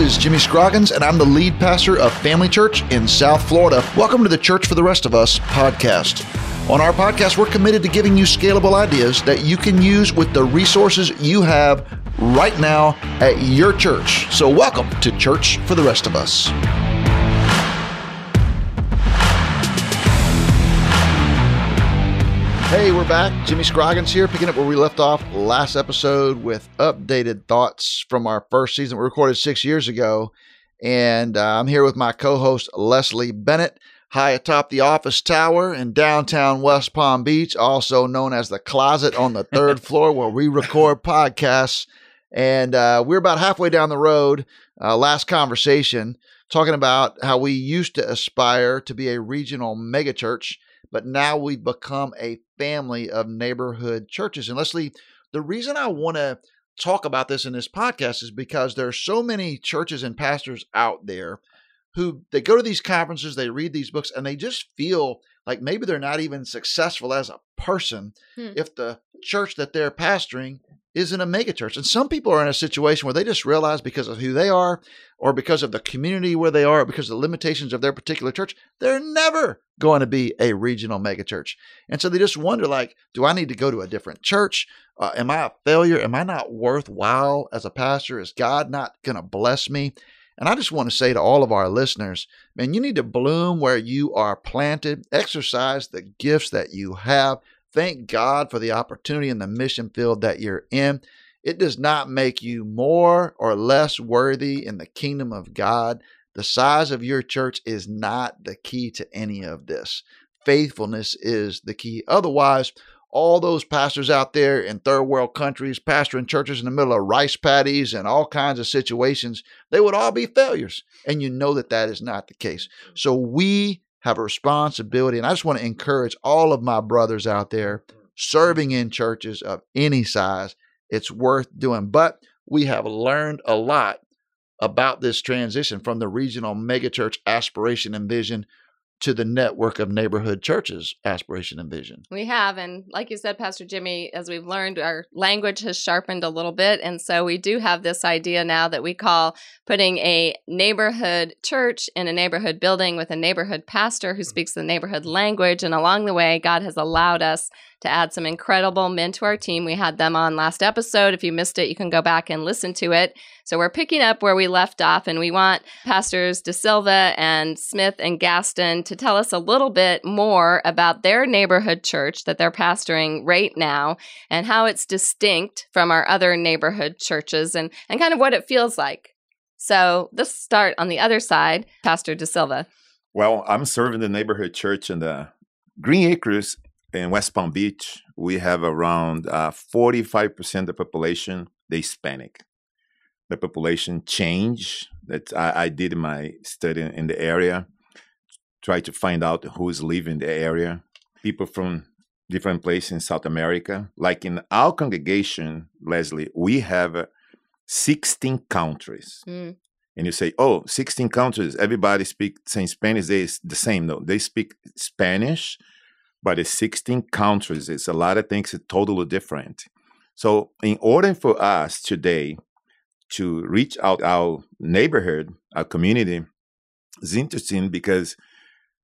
is Jimmy Scroggins, and I'm the lead pastor of Family Church in South Florida. Welcome to the Church for the Rest of Us podcast. On our podcast, we're committed to giving you scalable ideas that you can use with the resources you have right now at your church. So, welcome to Church for the Rest of Us. Hey, we're back. Jimmy Scroggins here, picking up where we left off last episode with updated thoughts from our first season we recorded six years ago. And uh, I'm here with my co host, Leslie Bennett, high atop the office tower in downtown West Palm Beach, also known as the closet on the third floor where we record podcasts. And uh, we're about halfway down the road. Uh, last conversation talking about how we used to aspire to be a regional megachurch but now we've become a family of neighborhood churches. And Leslie, the reason I want to talk about this in this podcast is because there are so many churches and pastors out there who they go to these conferences, they read these books, and they just feel like maybe they're not even successful as a person hmm. if the church that they're pastoring isn't a megachurch. And some people are in a situation where they just realize because of who they are, or because of the community where they are, because of the limitations of their particular church, they're never going to be a regional megachurch. And so they just wonder, like, do I need to go to a different church? Uh, am I a failure? Am I not worthwhile as a pastor? Is God not going to bless me? And I just want to say to all of our listeners, man, you need to bloom where you are planted, exercise the gifts that you have. Thank God for the opportunity and the mission field that you're in. It does not make you more or less worthy in the kingdom of God. The size of your church is not the key to any of this. Faithfulness is the key. Otherwise, all those pastors out there in third world countries, pastoring churches in the middle of rice paddies and all kinds of situations, they would all be failures. And you know that that is not the case. So we have a responsibility. And I just want to encourage all of my brothers out there serving in churches of any size. It's worth doing. But we have learned a lot about this transition from the regional megachurch aspiration and vision to the network of neighborhood churches aspiration and vision. We have. And like you said, Pastor Jimmy, as we've learned, our language has sharpened a little bit. And so we do have this idea now that we call putting a neighborhood church in a neighborhood building with a neighborhood pastor who speaks the neighborhood language. And along the way, God has allowed us to add some incredible men to our team. We had them on last episode. If you missed it, you can go back and listen to it. So we're picking up where we left off, and we want Pastors De Silva and Smith and Gaston to tell us a little bit more about their neighborhood church that they're pastoring right now and how it's distinct from our other neighborhood churches and, and kind of what it feels like. So let's start on the other side, Pastor De Silva. Well, I'm serving the neighborhood church in the Green Acres in West Palm Beach, we have around uh, 45% of the population, they Hispanic. The population change that I, I did my study in the area, try to find out who's living the area. People from different places in South America. Like in our congregation, Leslie, we have uh, 16 countries. Mm. And you say, oh, 16 countries, everybody speaks same Spanish. They the same. No, they speak Spanish, but it's 16 countries. It's a lot of things are totally different. So, in order for us today to reach out our neighborhood, our community, is interesting because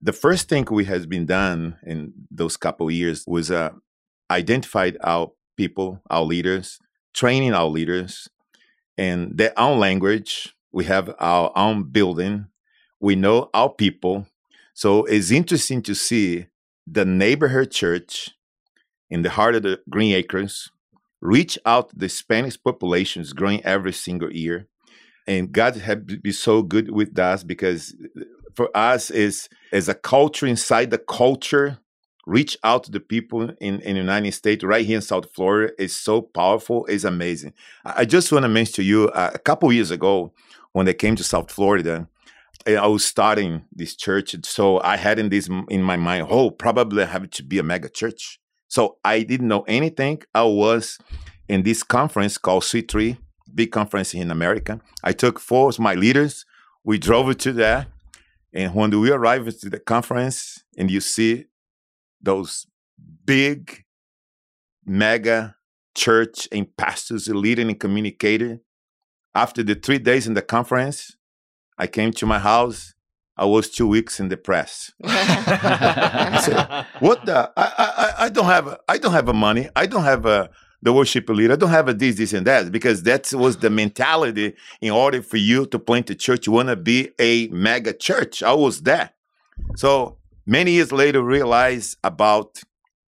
the first thing we has been done in those couple years was uh, identified our people, our leaders, training our leaders in their own language. We have our own building. We know our people. So it's interesting to see the neighborhood church in the heart of the Green Acres reach out to the Spanish population growing every single year. And God has been so good with us because for us is as a culture inside the culture, reach out to the people in, in the United States, right here in South Florida, is so powerful, it's amazing. I just want to mention to you uh, a couple years ago when they came to South Florida, I was starting this church, so I had in this in my mind, oh, probably I have to be a mega church. So I didn't know anything. I was in this conference called C3, big conference in America. I took four of my leaders. We drove to there, and when we arrive to the conference, and you see those big, mega church and pastors leading and communicating, After the three days in the conference, I came to my house. I was two weeks in the press. I said, "What the? I, I, I don't have, I don't have a money. I don't have a the worship leader. I don't have a this, this, and that because that was the mentality. In order for you to plant a church, you want to be a mega church. I was there. So many years later, realized about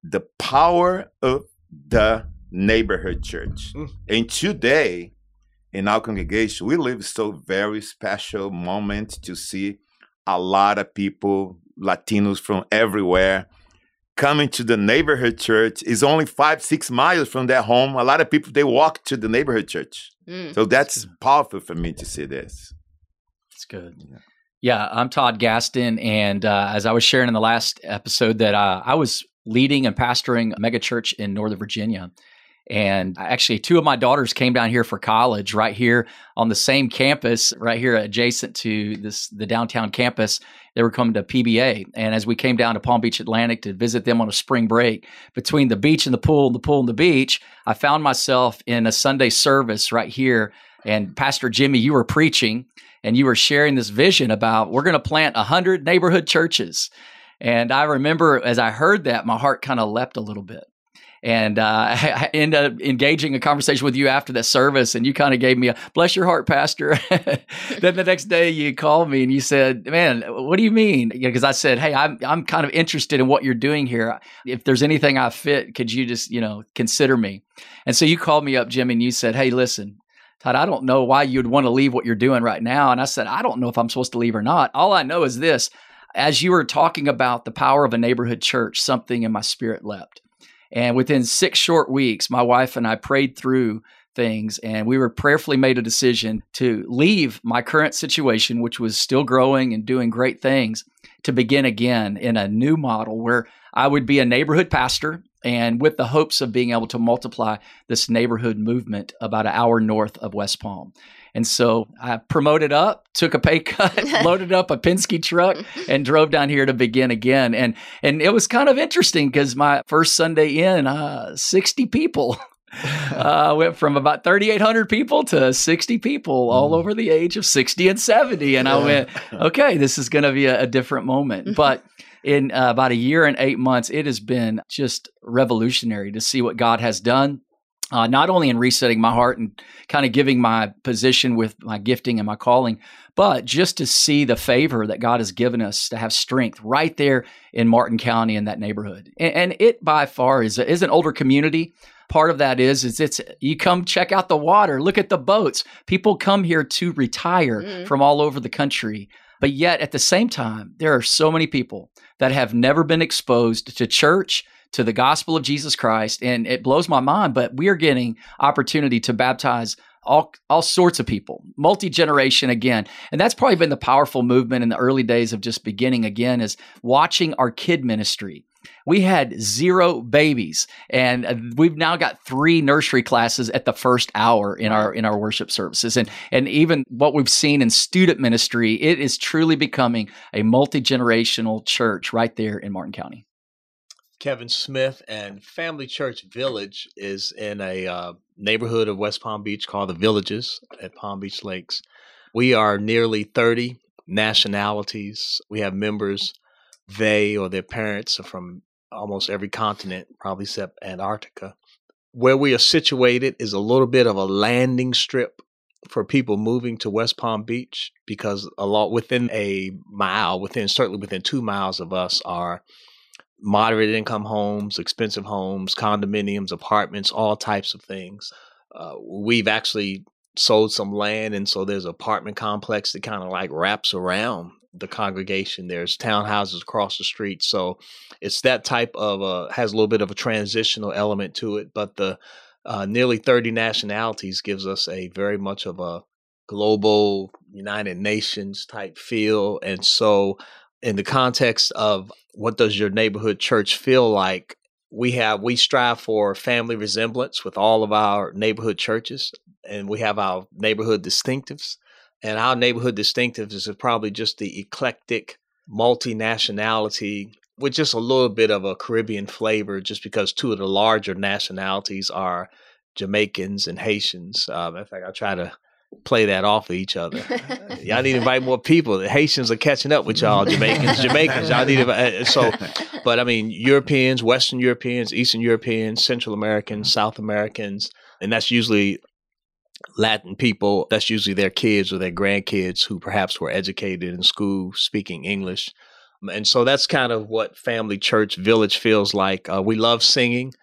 the power of the neighborhood church. Mm. And today, in our congregation, we live so very special moment to see a lot of people, Latinos from everywhere, coming to the neighborhood church. is only five, six miles from their home. A lot of people they walk to the neighborhood church. Mm. So that's powerful for me to see this. That's good. Yeah. Yeah, I'm Todd Gaston, and uh, as I was sharing in the last episode, that uh, I was leading and pastoring a mega church in Northern Virginia, and actually, two of my daughters came down here for college right here on the same campus, right here adjacent to this the downtown campus. They were coming to PBA. And as we came down to Palm Beach Atlantic to visit them on a spring break, between the beach and the pool, and the pool and the beach, I found myself in a Sunday service right here. And Pastor Jimmy, you were preaching and you were sharing this vision about we're going to plant 100 neighborhood churches. And I remember as I heard that, my heart kind of leapt a little bit and uh, I ended up engaging a conversation with you after that service, and you kind of gave me a bless your heart, Pastor. then the next day you called me and you said, "Man, what do you mean?" Because I said, "Hey, I'm I'm kind of interested in what you're doing here. If there's anything I fit, could you just you know consider me?" And so you called me up, Jim, and you said, "Hey, listen." Todd, I don't know why you'd want to leave what you're doing right now. And I said, I don't know if I'm supposed to leave or not. All I know is this as you were talking about the power of a neighborhood church, something in my spirit leapt. And within six short weeks, my wife and I prayed through things and we were prayerfully made a decision to leave my current situation, which was still growing and doing great things, to begin again in a new model where I would be a neighborhood pastor and with the hopes of being able to multiply this neighborhood movement about an hour north of West Palm. And so I promoted up, took a pay cut, loaded up a Penske truck, and drove down here to begin again. And and it was kind of interesting because my first Sunday in, uh, sixty people. uh, went from about 3,800 people to 60 people, all mm. over the age of 60 and 70. And yeah. I went, okay, this is going to be a, a, different moment. But in uh, about a year and eight months, it has been just revolutionary to see what God has done uh, not only in resetting my heart and kind of giving my position with my gifting and my calling, but just to see the favor that God has given us to have strength right there in Martin County in that neighborhood. And, and it by far is, a, is an older community. Part of that is is it's you come check out the water, look at the boats. People come here to retire mm-hmm. from all over the country. But yet at the same time, there are so many people that have never been exposed to church, to the gospel of Jesus Christ. And it blows my mind, but we are getting opportunity to baptize all all sorts of people, multi generation again, and that's probably been the powerful movement in the early days of just beginning again is watching our kid ministry. We had zero babies, and uh, we've now got three nursery classes at the first hour in our in our worship services, and and even what we've seen in student ministry, it is truly becoming a multi generational church right there in Martin County. Kevin Smith, and Family Church Village is in a uh, neighborhood of West Palm Beach called the Villages at Palm Beach Lakes. We are nearly 30 nationalities. We have members, they or their parents are from almost every continent, probably except Antarctica. Where we are situated is a little bit of a landing strip for people moving to West Palm Beach because a lot within a mile, within certainly within two miles of us are moderate income homes, expensive homes, condominiums, apartments, all types of things. Uh, we've actually sold some land, and so there's an apartment complex that kind of like wraps around the congregation. There's townhouses across the street, so it's that type of uh, has a little bit of a transitional element to it. But the uh, nearly 30 nationalities gives us a very much of a global United Nations type feel, and so in the context of what does your neighborhood church feel like we have we strive for family resemblance with all of our neighborhood churches and we have our neighborhood distinctives and our neighborhood distinctives is probably just the eclectic multinationality with just a little bit of a caribbean flavor just because two of the larger nationalities are jamaicans and haitians um, in fact i try to play that off of each other. y'all need to invite more people. The Haitians are catching up with y'all, Jamaicans, Jamaicans. Y'all need to. Uh, so, but I mean, Europeans, Western Europeans, Eastern Europeans, Central Americans, South Americans, and that's usually Latin people. That's usually their kids or their grandkids who perhaps were educated in school speaking English. And so that's kind of what Family Church Village feels like. Uh, we love singing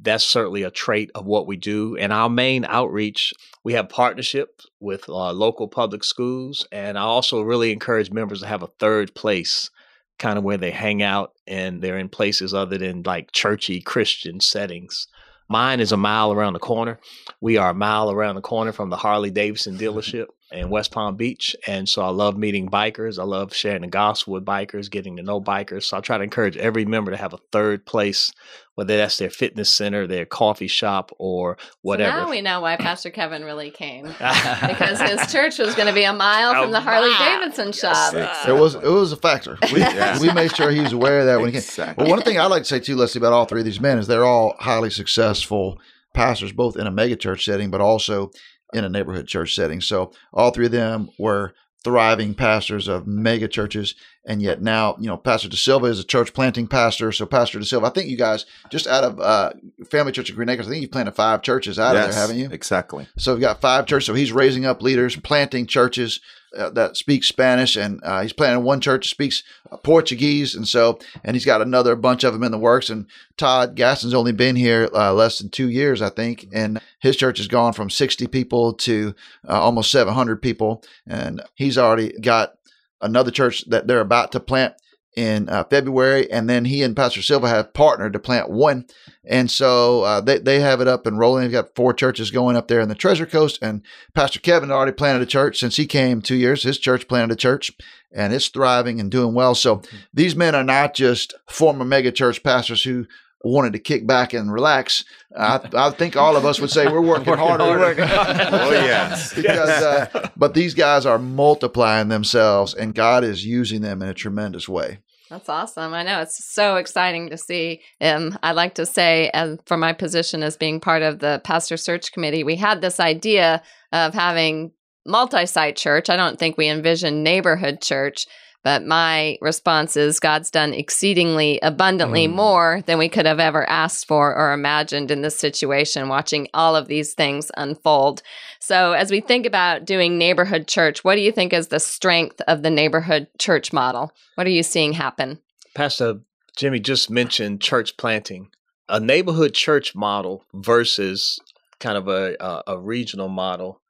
that's certainly a trait of what we do. And our main outreach, we have partnerships with uh, local public schools. And I also really encourage members to have a third place, kind of where they hang out and they're in places other than like churchy Christian settings. Mine is a mile around the corner. We are a mile around the corner from the Harley Davidson dealership in West Palm Beach. And so I love meeting bikers. I love sharing the gospel with bikers, getting to know bikers. So I try to encourage every member to have a third place, whether that's their fitness center, their coffee shop, or whatever. So now we know why Pastor Kevin really came because his church was going to be a mile from the oh, Harley Davidson shop. Yes, it was it was a factor. We, yes. we made sure he was aware of that when exactly. he came. Well, one thing I'd like to say too, Leslie, about all three of these men is they're all highly successful pastors, both in a megachurch setting, but also in a neighborhood church setting. So all three of them were thriving pastors of mega churches. And yet now, you know, Pastor De Silva is a church planting pastor. So Pastor De Silva, I think you guys just out of uh, Family Church of Green Acres, I think you've planted five churches out yes, of there, haven't you? Exactly. So we've got five churches. So he's raising up leaders, planting churches uh, that speaks Spanish, and uh, he's planning one church that speaks uh, Portuguese, and so and he's got another bunch of them in the works. And Todd Gaston's only been here uh, less than two years, I think, and his church has gone from sixty people to uh, almost seven hundred people, and he's already got another church that they're about to plant in uh, February, and then he and Pastor Silva have partnered to plant one, and so uh, they they have it up and rolling. They've got four churches going up there in the Treasure Coast, and Pastor Kevin already planted a church since he came two years. His church planted a church, and it's thriving and doing well. So mm-hmm. these men are not just former mega church pastors who wanted to kick back and relax. I, I think all of us would say we're working, working harder. harder. oh yes, because uh, but these guys are multiplying themselves, and God is using them in a tremendous way. That's awesome. I know it's so exciting to see. Um, I like to say, and for my position as being part of the pastor search committee, we had this idea of having multi-site church. I don't think we envisioned neighborhood church, but my response is God's done exceedingly abundantly mm. more than we could have ever asked for or imagined in this situation, watching all of these things unfold. So, as we think about doing neighborhood church, what do you think is the strength of the neighborhood church model? What are you seeing happen? Pastor Jimmy just mentioned church planting. A neighborhood church model versus kind of a, a, a regional model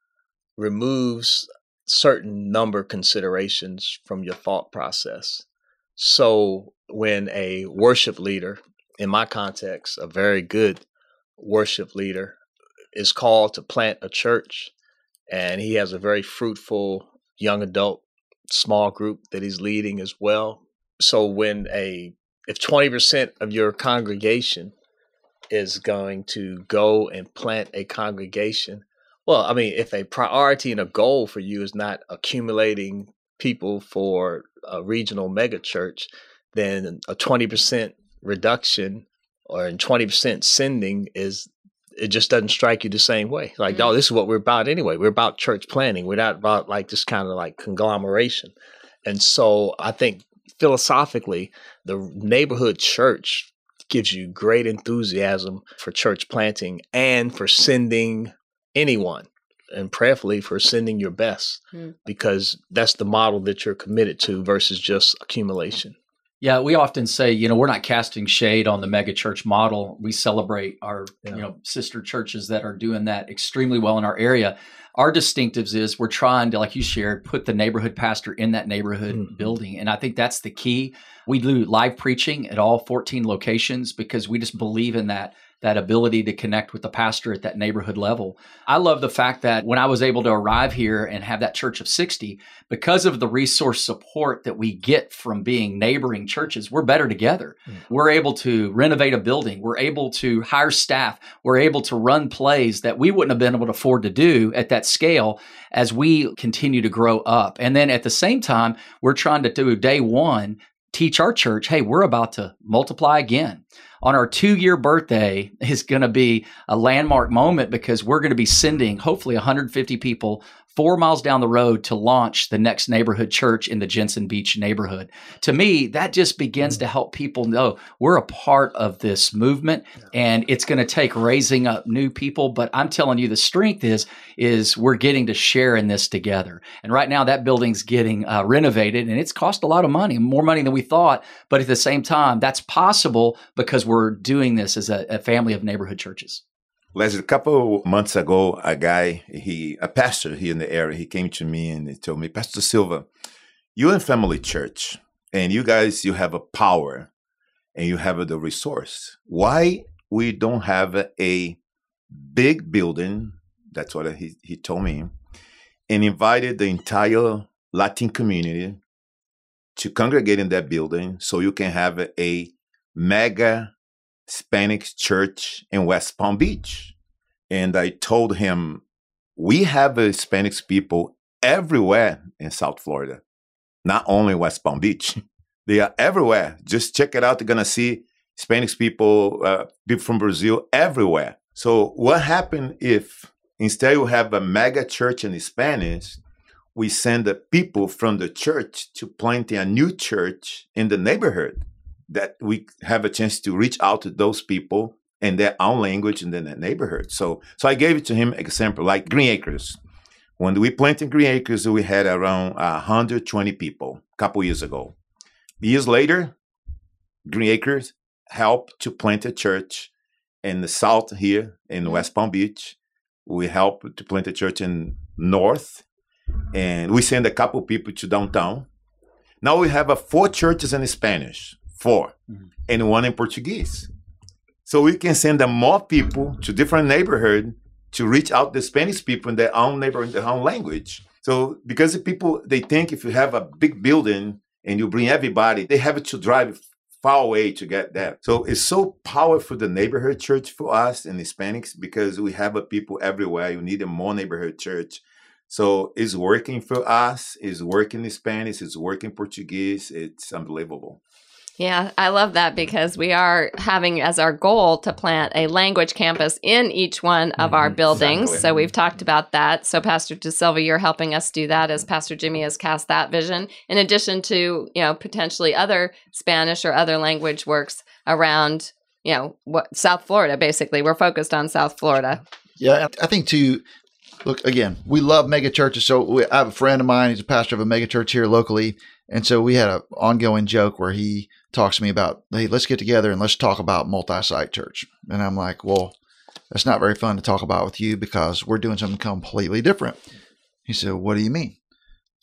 removes certain number considerations from your thought process. So when a worship leader, in my context, a very good worship leader, is called to plant a church and he has a very fruitful young adult small group that he's leading as well. So when a if 20% of your congregation is going to go and plant a congregation well, I mean, if a priority and a goal for you is not accumulating people for a regional megachurch, then a 20% reduction or in 20% sending is it just doesn't strike you the same way. Like, mm-hmm. oh, this is what we're about anyway. We're about church planning. We're not about like this kind of like conglomeration. And so I think philosophically, the neighborhood church gives you great enthusiasm for church planting and for sending anyone and prayerfully for sending your best mm. because that's the model that you're committed to versus just accumulation. Yeah, we often say, you know, we're not casting shade on the mega church model. We celebrate our, yeah. you know, sister churches that are doing that extremely well in our area. Our distinctives is we're trying to, like you shared, put the neighborhood pastor in that neighborhood mm-hmm. building. And I think that's the key. We do live preaching at all 14 locations because we just believe in that that ability to connect with the pastor at that neighborhood level. I love the fact that when I was able to arrive here and have that church of 60, because of the resource support that we get from being neighboring churches, we're better together. Mm. We're able to renovate a building, we're able to hire staff, we're able to run plays that we wouldn't have been able to afford to do at that scale as we continue to grow up. And then at the same time, we're trying to do day one teach our church, hey, we're about to multiply again on our two year birthday is going to be a landmark moment because we're going to be sending hopefully 150 people four miles down the road to launch the next neighborhood church in the Jensen Beach neighborhood. To me, that just begins to help people know we're a part of this movement and it's going to take raising up new people. But I'm telling you, the strength is, is we're getting to share in this together. And right now that building's getting uh, renovated and it's cost a lot of money, more money than we thought. But at the same time, that's possible because we're doing this as a, a family of neighborhood churches. Les, a couple months ago, a guy, he a pastor here in the area, he came to me and he told me, Pastor Silva, you in Family Church, and you guys, you have a power and you have the resource. Why we don't have a big building? That's what he, he told me, and invited the entire Latin community to congregate in that building so you can have a mega Hispanic church in West Palm Beach. And I told him, we have Hispanic people everywhere in South Florida, not only West Palm Beach. They are everywhere. Just check it out. You're going to see Hispanic people, uh, people from Brazil everywhere. So, what happened if instead you have a mega church in Spanish, we send the people from the church to planting a new church in the neighborhood? That we have a chance to reach out to those people in their own language and in their neighborhood. So, so I gave it to him example like Green Acres. When we planted Green Acres, we had around uh, 120 people a couple years ago. Years later, Green Acres helped to plant a church in the south here in. West Palm Beach. We helped to plant a church in north, and we send a couple people to downtown. Now we have a four churches in Spanish 4 mm-hmm. and one in Portuguese. So we can send them more people to different neighborhood to reach out the Spanish people in their own neighborhood, in their own language. So because the people they think if you have a big building and you bring everybody, they have to drive far away to get that. So it's so powerful the neighborhood church for us and Hispanics because we have a people everywhere. You need a more neighborhood church. So it's working for us. It's working in Spanish. It's working Portuguese. It's unbelievable. Yeah, I love that because we are having as our goal to plant a language campus in each one of mm-hmm, our buildings. Exactly. So we've talked about that. So Pastor De Silva, you're helping us do that as Pastor Jimmy has cast that vision. In addition to, you know, potentially other Spanish or other language works around, you know, what South Florida basically. We're focused on South Florida. Yeah, I think too look again, we love mega churches. So we, I have a friend of mine, he's a pastor of a mega church here locally. And so we had an ongoing joke where he talks to me about, hey, let's get together and let's talk about multi site church. And I'm like, well, that's not very fun to talk about with you because we're doing something completely different. He said, what do you mean?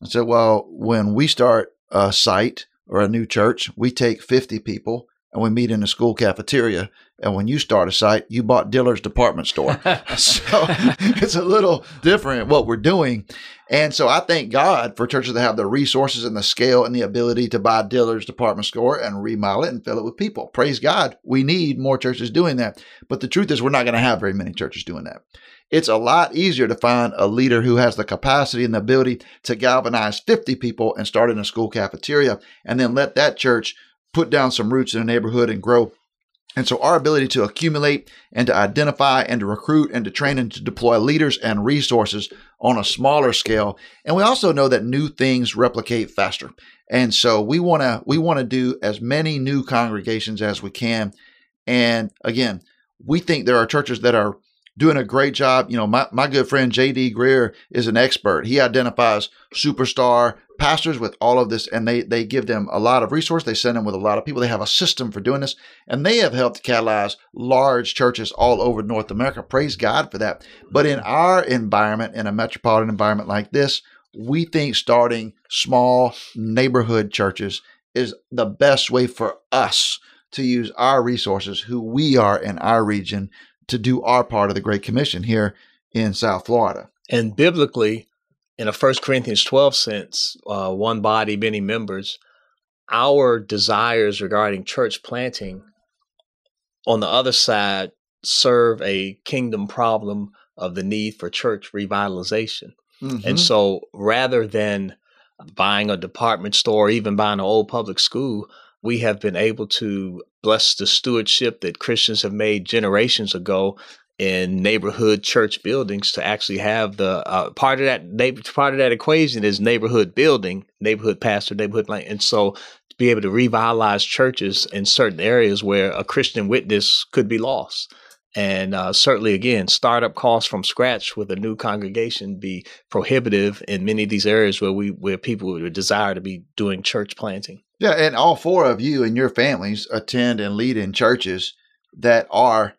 I said, well, when we start a site or a new church, we take 50 people and we meet in the school cafeteria. And when you start a site, you bought Dillard's department store. so it's a little different what we're doing. And so I thank God for churches that have the resources and the scale and the ability to buy Dillard's department store and remodel it and fill it with people. Praise God. We need more churches doing that. But the truth is, we're not going to have very many churches doing that. It's a lot easier to find a leader who has the capacity and the ability to galvanize 50 people and start in a school cafeteria and then let that church put down some roots in a neighborhood and grow. And so our ability to accumulate and to identify and to recruit and to train and to deploy leaders and resources on a smaller scale. And we also know that new things replicate faster. And so we want to we want to do as many new congregations as we can. And again, we think there are churches that are doing a great job. You know, my, my good friend JD Greear is an expert. He identifies superstar pastors with all of this and they they give them a lot of resource they send them with a lot of people they have a system for doing this and they have helped catalyze large churches all over north america praise god for that but in our environment in a metropolitan environment like this we think starting small neighborhood churches is the best way for us to use our resources who we are in our region to do our part of the great commission here in south florida and biblically in a First Corinthians 12 sense, uh, one body, many members, our desires regarding church planting on the other side serve a kingdom problem of the need for church revitalization. Mm-hmm. And so rather than buying a department store, or even buying an old public school, we have been able to bless the stewardship that Christians have made generations ago in neighborhood church buildings to actually have the uh, part of that neighbor, part of that equation is neighborhood building, neighborhood pastor, neighborhood land, and so to be able to revitalize churches in certain areas where a Christian witness could be lost. And uh, certainly, again, startup costs from scratch with a new congregation be prohibitive in many of these areas where we where people would desire to be doing church planting. Yeah, and all four of you and your families attend and lead in churches that are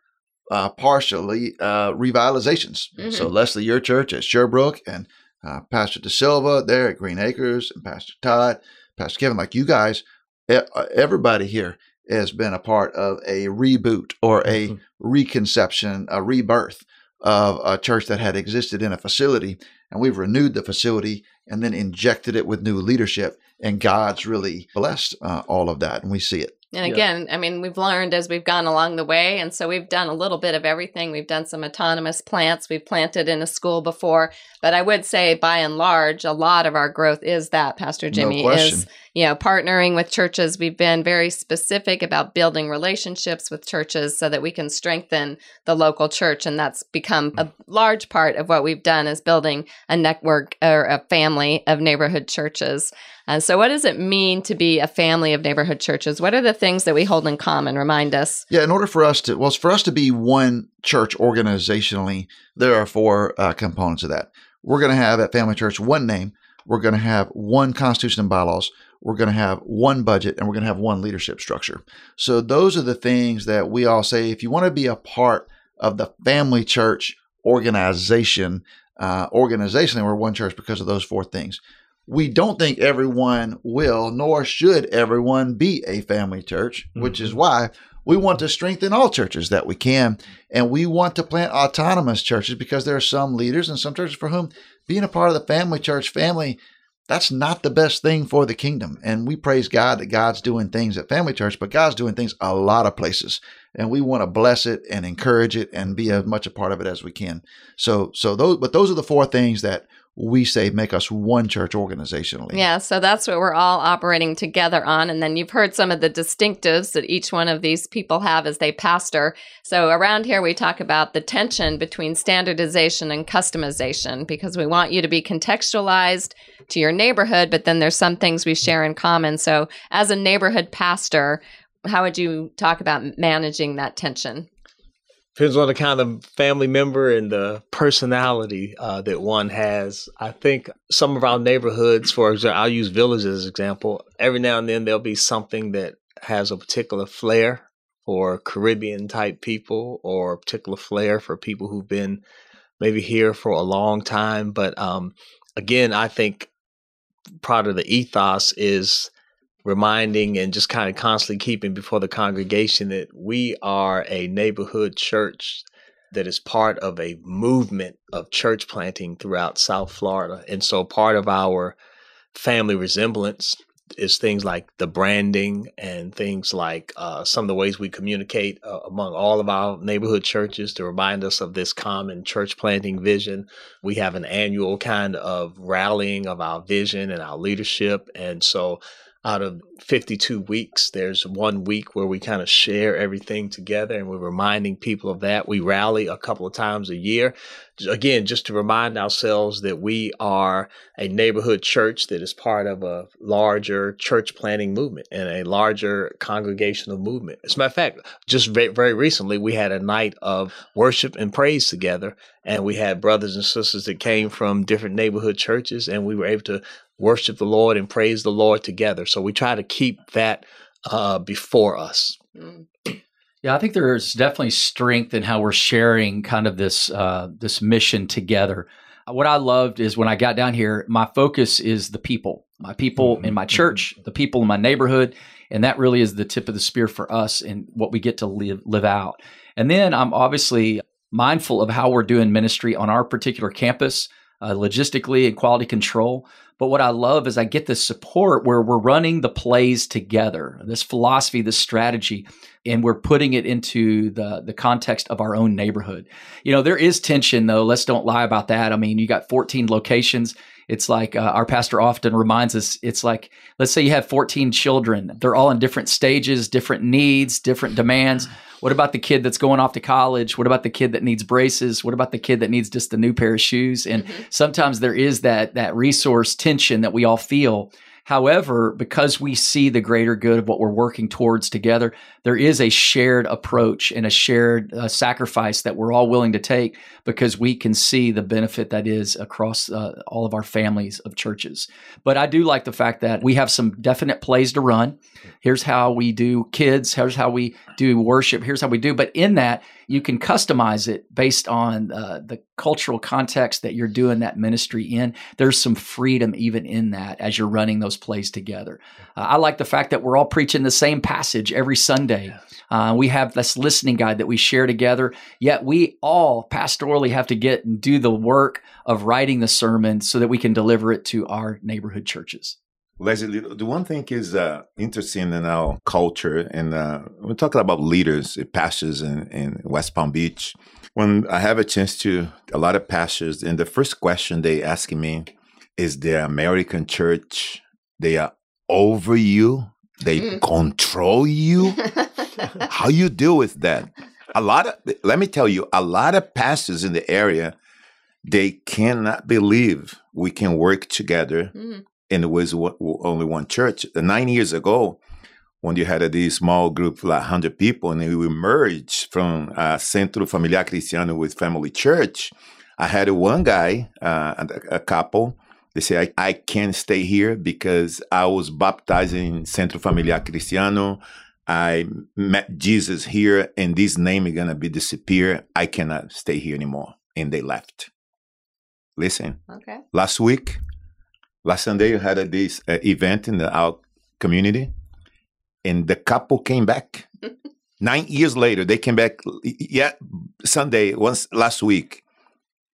uh, partially uh, revitalizations. Mhm. So Leslie, your church at Sherbrooke, and uh, Pastor De Silva there at Green Acres, and Pastor Todd, Pastor Kevin, like you guys, uh, everybody here has been a part of a reboot or a Mhm. reconception, a rebirth of a church that had existed in a facility, and we've renewed the facility and then injected it with new leadership. And God's really blessed uh, all of that, and we see it. And Yeah. again, I mean, we've learned as we've gone along the way. And so we've done a little bit of everything. We've done some autonomous plants. We've planted in a school before. But I would say by and large, a lot of our growth is that, Pastor Jimmy, no is, you know, partnering with churches. We've been very specific about building relationships with churches so that we can strengthen the local church. And that's become a large part of what we've done is building a network or a family of neighborhood churches. And so, what does it mean to be a family of neighborhood churches? What are the things that we hold in common? Remind us. Yeah, in order for us to, well, for us to be one church organizationally, there are four uh, components of that. We're going to have at Family Church one name. We're going to have one constitution and bylaws. We're going to have one budget and we're going to have one leadership structure. So those are the things that we all say. If you want to be a part of the Family Church organization, uh, organizationally, we're one church because of those four things. We don't think everyone will, nor should everyone be a family church, which is why we want to strengthen all churches that we can. And we want to plant autonomous churches because there are some leaders and some churches for whom being a part of the family church family, that's not the best thing for the kingdom. And we praise God that God's doing things at family church, but God's doing things a lot of places. And we want to bless it and encourage it and be as much a part of it as we can. So, so those, but those are the four things that we say make us one church organizationally. Yeah, so that's what we're all operating together on. And then you've heard some of the distinctives that each one of these people have as they pastor. So around here, we talk about the tension between standardization and customization because we want you to be contextualized to your neighborhood, but then there's some things we share in common. So as a neighborhood pastor, how would you talk about managing that tension? Depends on the kind of family member and the personality uh, that one has. I think some of our neighborhoods, for example, I'll use villages as example. Every now and then there'll be something that has a particular flair for Caribbean type people or a particular flair for people who've been maybe here for a long time. But um, again, I think part of the ethos is reminding and just kind of constantly keeping before the congregation that we are a neighborhood church that is part of a movement of church planting throughout South Florida. And so part of our family resemblance is things like the branding and things like uh, some of the ways we communicate uh, among all of our neighborhood churches to remind us of this common church planting vision. We have an annual kind of rallying of our vision and our leadership. And so out of 52 weeks, there's one week where we kind of share everything together and we're reminding people of that. We rally a couple of times a year. Again, just to remind ourselves that we are a neighborhood church that is part of a larger church planting movement and a larger congregational movement. As a matter of fact, just very recently, we had a night of worship and praise together, and we had brothers and sisters that came from different neighborhood churches, and we were able to worship the Lord and praise the Lord together. So we try to keep that uh, before us. Mm. Yeah, I think there's definitely strength in how we're sharing kind of this uh, this mission together. What I loved is when I got down here, my focus is the people, my people in my church, the people in my neighborhood, and that really is the tip of the spear for us and what we get to live live out. And then I'm obviously mindful of how we're doing ministry on our particular campus, uh, logistically and quality control. But what I love is I get this support where we're running the plays together, this philosophy, this strategy, and we're putting it into the the context of our own neighborhood. You know, there is tension though. Let's don't lie about that. I mean, you got 14 locations. It's like uh, our pastor often reminds us. It's like let's say you have 14 children. They're all in different stages, different needs, different demands. What about the kid that's going off to college? What about the kid that needs braces? What about the kid that needs just a new pair of shoes? And mm-hmm. sometimes there is that that resource tension that we all feel. However, because we see the greater good of what we're working towards together, there is a shared approach and a shared uh, sacrifice that we're all willing to take because we can see the benefit that is across uh, all of our families of churches. But I do like the fact that we have some definite plays to run. Here's how we do kids, here's how we do worship, here's how we do. But in that, you can customize it based on uh, the cultural context that you're doing that ministry in. There's some freedom even in that as you're running those plays together. Uh, I like the fact that we're all preaching the same passage every Sunday. Uh, we have this listening guide that we share together, yet we all pastorally have to get and do the work of writing the sermon so that we can deliver it to our neighborhood churches. Leslie, the one thing is uh, interesting in our culture, and uh, we're talking about leaders, uh, pastors in, in West Palm Beach. When I have a chance to, a lot of pastors, and the first question they ask me is the American church, they are over you, they mm. control you. How you deal with that? A lot of, let me tell you, a lot of pastors in the area, they cannot believe we can work together mm and it was only one church. Nine years ago, when you had a this small group, like 100 people, and we merged from uh, Centro Familiar Cristiano with Family Church, I had one guy, uh, a couple, they say, I, I can't stay here because I was baptized in Centro Familiar Cristiano. I met Jesus here, and this name is going to be disappear. I cannot stay here anymore. And they left. Listen. Okay. Last week, Last Sunday, you had a, this uh, event in the, our community, and the couple came back. Nine years later, they came back. Yeah, Sunday, once last week,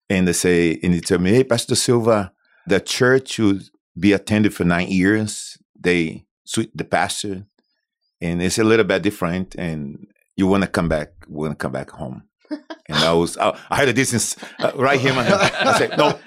and they say, and they tell me, "Hey, Pastor Silva, the church would be attended for nine years. They switch the pastor, and it's a little bit different. And you want to come back? Want to come back home?" And I was, I, I had a distance uh, right here. I said, "No."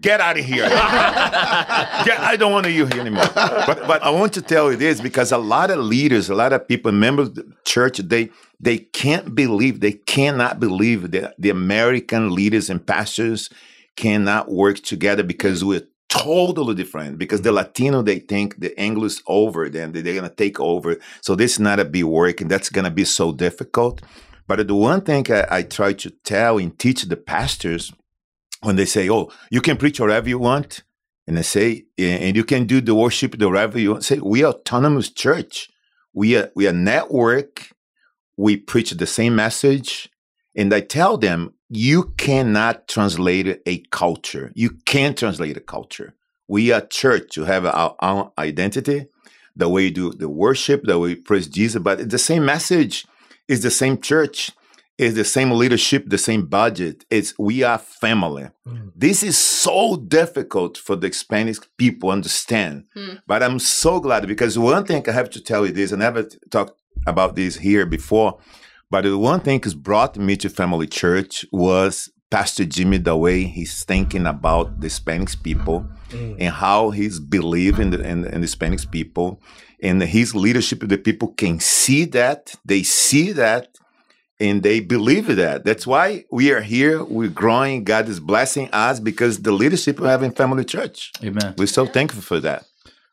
get out of here. get, I don't want you here anymore. But, but I want to tell you this because a lot of leaders, a lot of people, members of the church, they they can't believe, they cannot believe that the American leaders and pastors cannot work together because we're totally different. Because the Latino, they think the English over, then they're gonna take over. So this is not a big work, and that's gonna be so difficult. But the one thing I, I try to tell and teach the pastors when they say, "Oh, you can preach wherever you want," and they say, "And you can do the worship wherever you want," say, "We are autonomous church. We are we are network. We preach the same message." And I tell them, you cannot translate a culture. You can't translate a culture. We are church to have our own identity, the way you do the worship, the way we praise Jesus, but it's the same message is the same church is the same leadership, the same budget. It's we are family. Mm. This is so difficult for the Spanish people understand. Mm. But I'm so glad because one thing I have to tell you this, I never talked about this here before, but the one thing has brought me to Family Church was Pastor Jimmy, the way he's thinking about the Spanish people mm. and how he's believing in the, in, in the Spanish people and his leadership, the people can see that, they see that, and they believe that. That's why we are here. We're growing. God is blessing us because the leadership we have in Family Church. Amen. We're so thankful for that.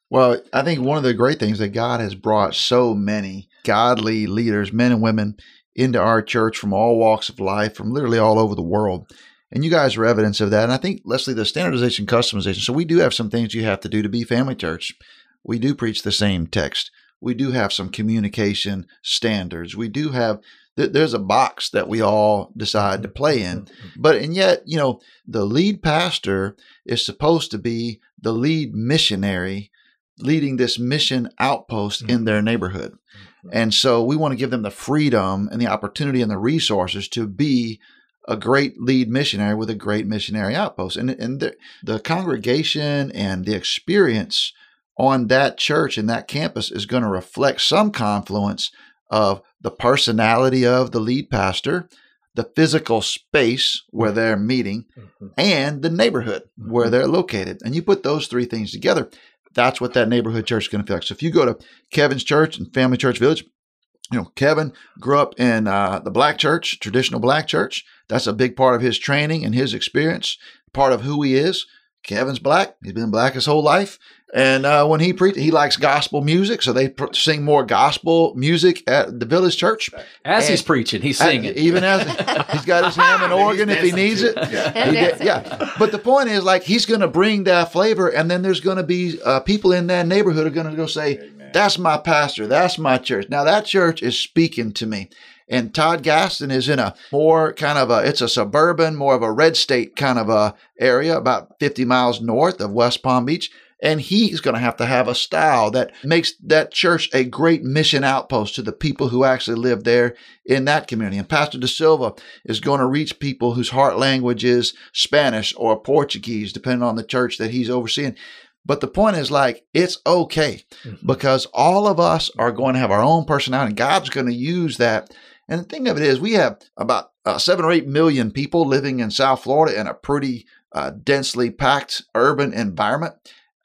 Well, I think one of the great things that God has brought so many godly leaders, men and women, into our church from all walks of life, from literally all over the world. And you guys are evidence of that. And I think, Leslie, the standardization, customization. So we do have some things you have to do to be family church. We do preach the same text. We do have some communication standards. We do have there's a box that we all decide to play in. Mm-hmm. But, and yet, you know, the lead pastor is supposed to be the lead missionary leading this mission outpost in mm-hmm. their neighborhood. Mm-hmm. And so we want to give them the freedom and the opportunity and the resources to be a great lead missionary with a great missionary outpost. And, and the, the congregation and the experience on that church and that campus is going to reflect some confluence of the personality of the lead pastor, the physical space where they're meeting, Mhm. and the neighborhood where Mhm. they're located. And you put those three things together, that's what that neighborhood church is going to feel like. So if you go to Kevin's church and Family Church Village, you know, Kevin grew up in uh, the black church, traditional black church. That's a big part of his training and his experience, part of who he is. Kevin's black. He's been black his whole life. And uh, when he preached, he likes gospel music. So they pr- sing more gospel music at the village church. As he's preaching, he's singing. Even as he's got his Hammond organ if he needs too. it. Yeah. He did- yeah. But the point is, like, he's going to bring that flavor, and then there's going to be uh, people in that neighborhood are going to go say, Amen. "That's my pastor. That's my church." Now that church is speaking to me. And Todd Gaston is in a more kind of a, it's a suburban, more of a red state kind of a area, about 50 miles north of West Palm Beach. And he's going to have to have a style that makes that church a great mission outpost to the people who actually live there in that community. And Pastor De Silva is going to reach people whose heart language is Spanish or Portuguese, depending on the church that he's overseeing. But the point is like, it's okay Mhm. because all of us are going to have our own personality. And God's going to use that. And the thing of it is, we have about uh, seven or eight million people living in South Florida in a pretty uh, densely packed urban environment.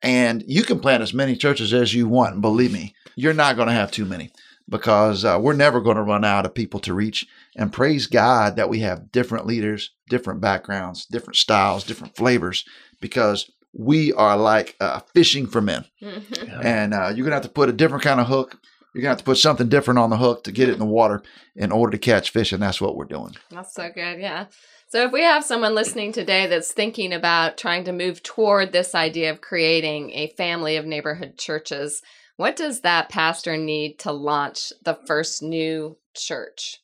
And you can plant as many churches as you want. Believe me, you're not going to have too many because uh, we're never going to run out of people to reach. And praise God that we have different leaders, different backgrounds, different styles, different flavors because we are like uh, fishing for men Mhm. Yeah. and uh, you're gonna have to put a different kind of hook. You're gonna have to put something different on the hook to get it in the water in order to catch fish, and that's what we're doing. That's so good. Yeah. So if we have someone listening today that's thinking about trying to move toward this idea of creating a family of neighborhood churches, what does that pastor need to launch the first new church?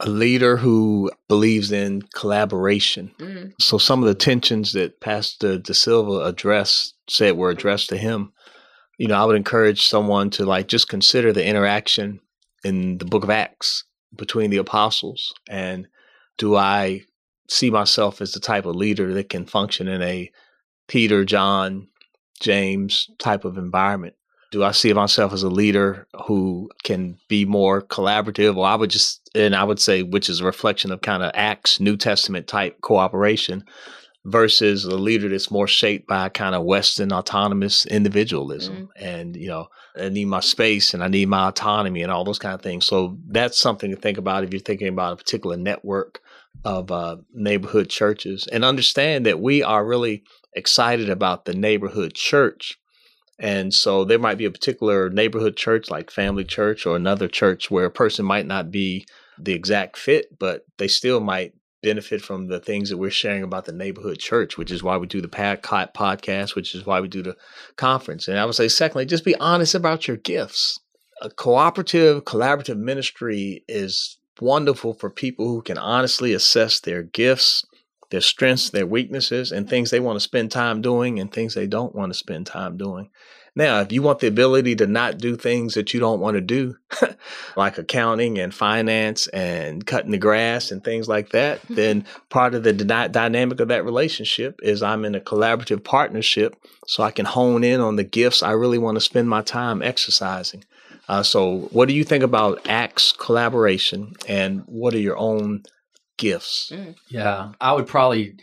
a leader who believes in collaboration. Mm. So some of the tensions that Pastor De Silva addressed said were addressed to him. You know, I would encourage someone to like just consider the interaction in the book of Acts between the apostles and do I see myself as the type of leader that can function in a Peter, John, James type of environment? Do I see myself as a leader who can be more collaborative? Or I would just, and I would say, which is a reflection of kind of Acts, New Testament type cooperation versus a leader that's more shaped by kind of Western autonomous individualism. Mm-hmm. And, you know, I need my space and I need my autonomy and all those kind of things. So that's something to think about if you're thinking about a particular network of uh, neighborhood churches and understand that we are really excited about the neighborhood church. And so there might be a particular neighborhood church like Family Church or another church where a person might not be the exact fit, but they still might benefit from the things that we're sharing about the neighborhood church, which is why we do the pod- podcast, which is why we do the conference. And I would say, secondly, just be honest about your gifts. A cooperative, collaborative ministry is wonderful for people who can honestly assess their gifts, their strengths, their weaknesses, and things they want to spend time doing and things they don't want to spend time doing. Now, if you want the ability to not do things that you don't want to do, like accounting and finance and cutting the grass and things like that, then part of the dyna- dynamic of that relationship is I'm in a collaborative partnership so I can hone in on the gifts I really want to spend my time exercising. Uh, so, what do you think about acts collaboration and what are your own gifts? Yeah, I would probably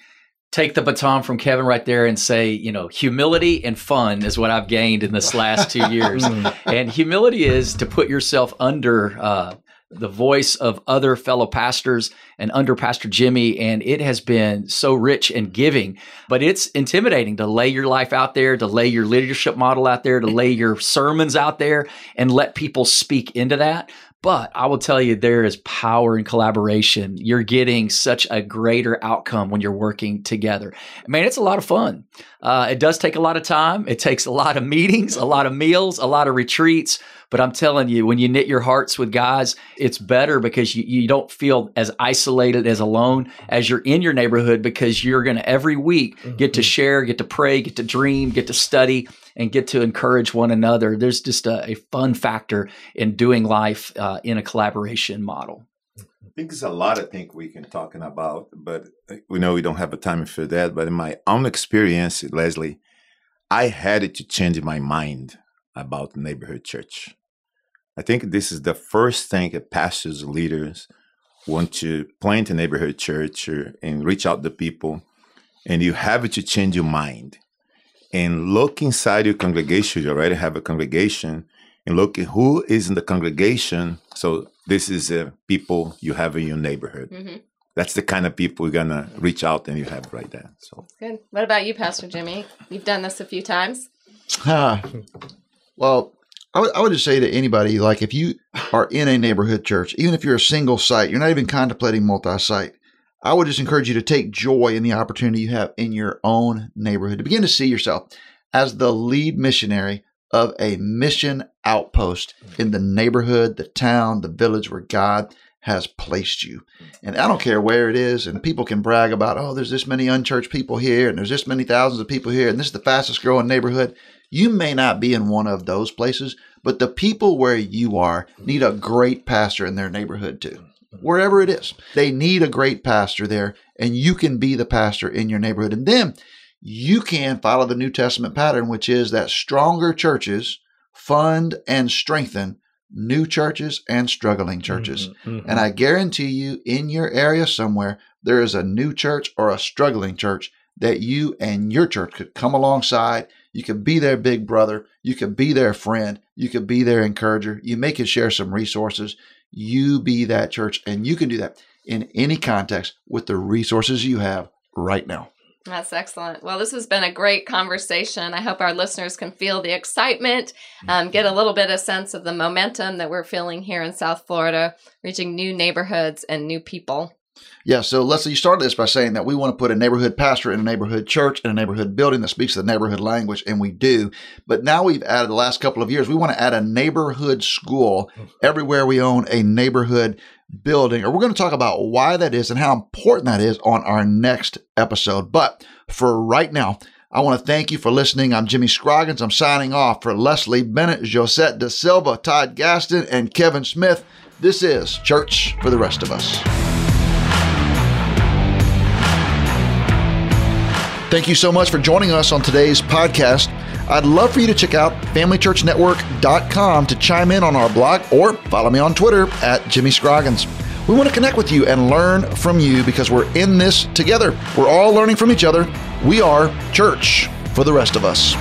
take the baton from Kevin right there and say, you know, humility and fun is what I've gained in this last two years. and humility is to put yourself under uh, the voice of other fellow pastors and under Pastor Jimmy. And it has been so rich and giving, but it's intimidating to lay your life out there, to lay your leadership model out there, to lay your sermons out there and let people speak into that. But I will tell you, there is power in collaboration. You're getting such a greater outcome when you're working together. Man, it's a lot of fun. Uh, it does take a lot of time. It takes a lot of meetings, a lot of meals, a lot of retreats. But I'm telling you, when you knit your hearts with guys, it's better because you, you don't feel as isolated as alone as you're in your neighborhood because you're going to every week get to share, get to pray, get to dream, get to study, and get to encourage one another. There's just a, a fun factor in doing life uh, in a collaboration model. I think there's a lot of things we can talking about, but uh, we know we don't have a time for that. But in my own experience, Leslie, I had to change my mind about neighborhood church. I think this is the first thing that pastors, leaders want to plant a neighborhood church and reach out to people, and you have to change your mind and look inside your congregation. You already have a congregation, and look at who is in the congregation. So this is uh, people you have in your neighborhood. Mm-hmm. That's the kind of people you're gonna reach out and you have right there. So good. What about you, Pastor Jimmy? You've done this a few times. Well, I would, I would just say to anybody, like if you are in a neighborhood church, even if you're a single site, you're not even contemplating multi-site. I would just encourage you to take joy in the opportunity you have in your own neighborhood to begin to see yourself as the lead missionary of a mission outpost in the neighborhood, the town, the village where God has placed you. And I don't care where it is, and people can brag about, oh, there's this many unchurched people here, and there's this many thousands of people here, and this is the fastest growing neighborhood. You may not be in one of those places, but the people where you are need a great pastor in their neighborhood too. Wherever it is, they need a great pastor there, and you can be the pastor in your neighborhood. And then you can follow the New Testament pattern, which is that stronger churches fund and strengthen new churches and struggling churches. Mm-hmm, mm-hmm. And I guarantee you, in your area somewhere, there is a new church or a struggling church that you and your church could come alongside you could be their big brother. You could be their friend. You could be their encourager. You may could share some resources. You be that church, and you can do that in any context with the resources you have right now. That's excellent. Well, this has been a great conversation. I hope our listeners can feel the excitement, um, get a little bit of sense of the momentum that we're feeling here in South Florida, reaching new neighborhoods and new people. Yeah, so Leslie, you started this by saying that we want to put a neighborhood pastor in a neighborhood church in a neighborhood building that speaks the neighborhood language, and we do. But now we've added the last couple of years, we want to add a neighborhood school everywhere we own a neighborhood building. Or we're going to talk about why that is and how important that is on our next episode. But for right now, I want to thank you for listening. I'm Jimmy Scroggins. I'm signing off for Leslie Bennett, Josette Da Silva, Todd Gaston, and Kevin Smith. This is Church for the Rest of Us. Thank you so much for joining us on today's podcast. I'd love for you to check out FamilyChurchNetwork.com to chime in on our blog or follow me on Twitter at Jimmy Scroggins. We want to connect with you and learn from you because we're in this together. We're all learning from each other. We are church for the rest of us.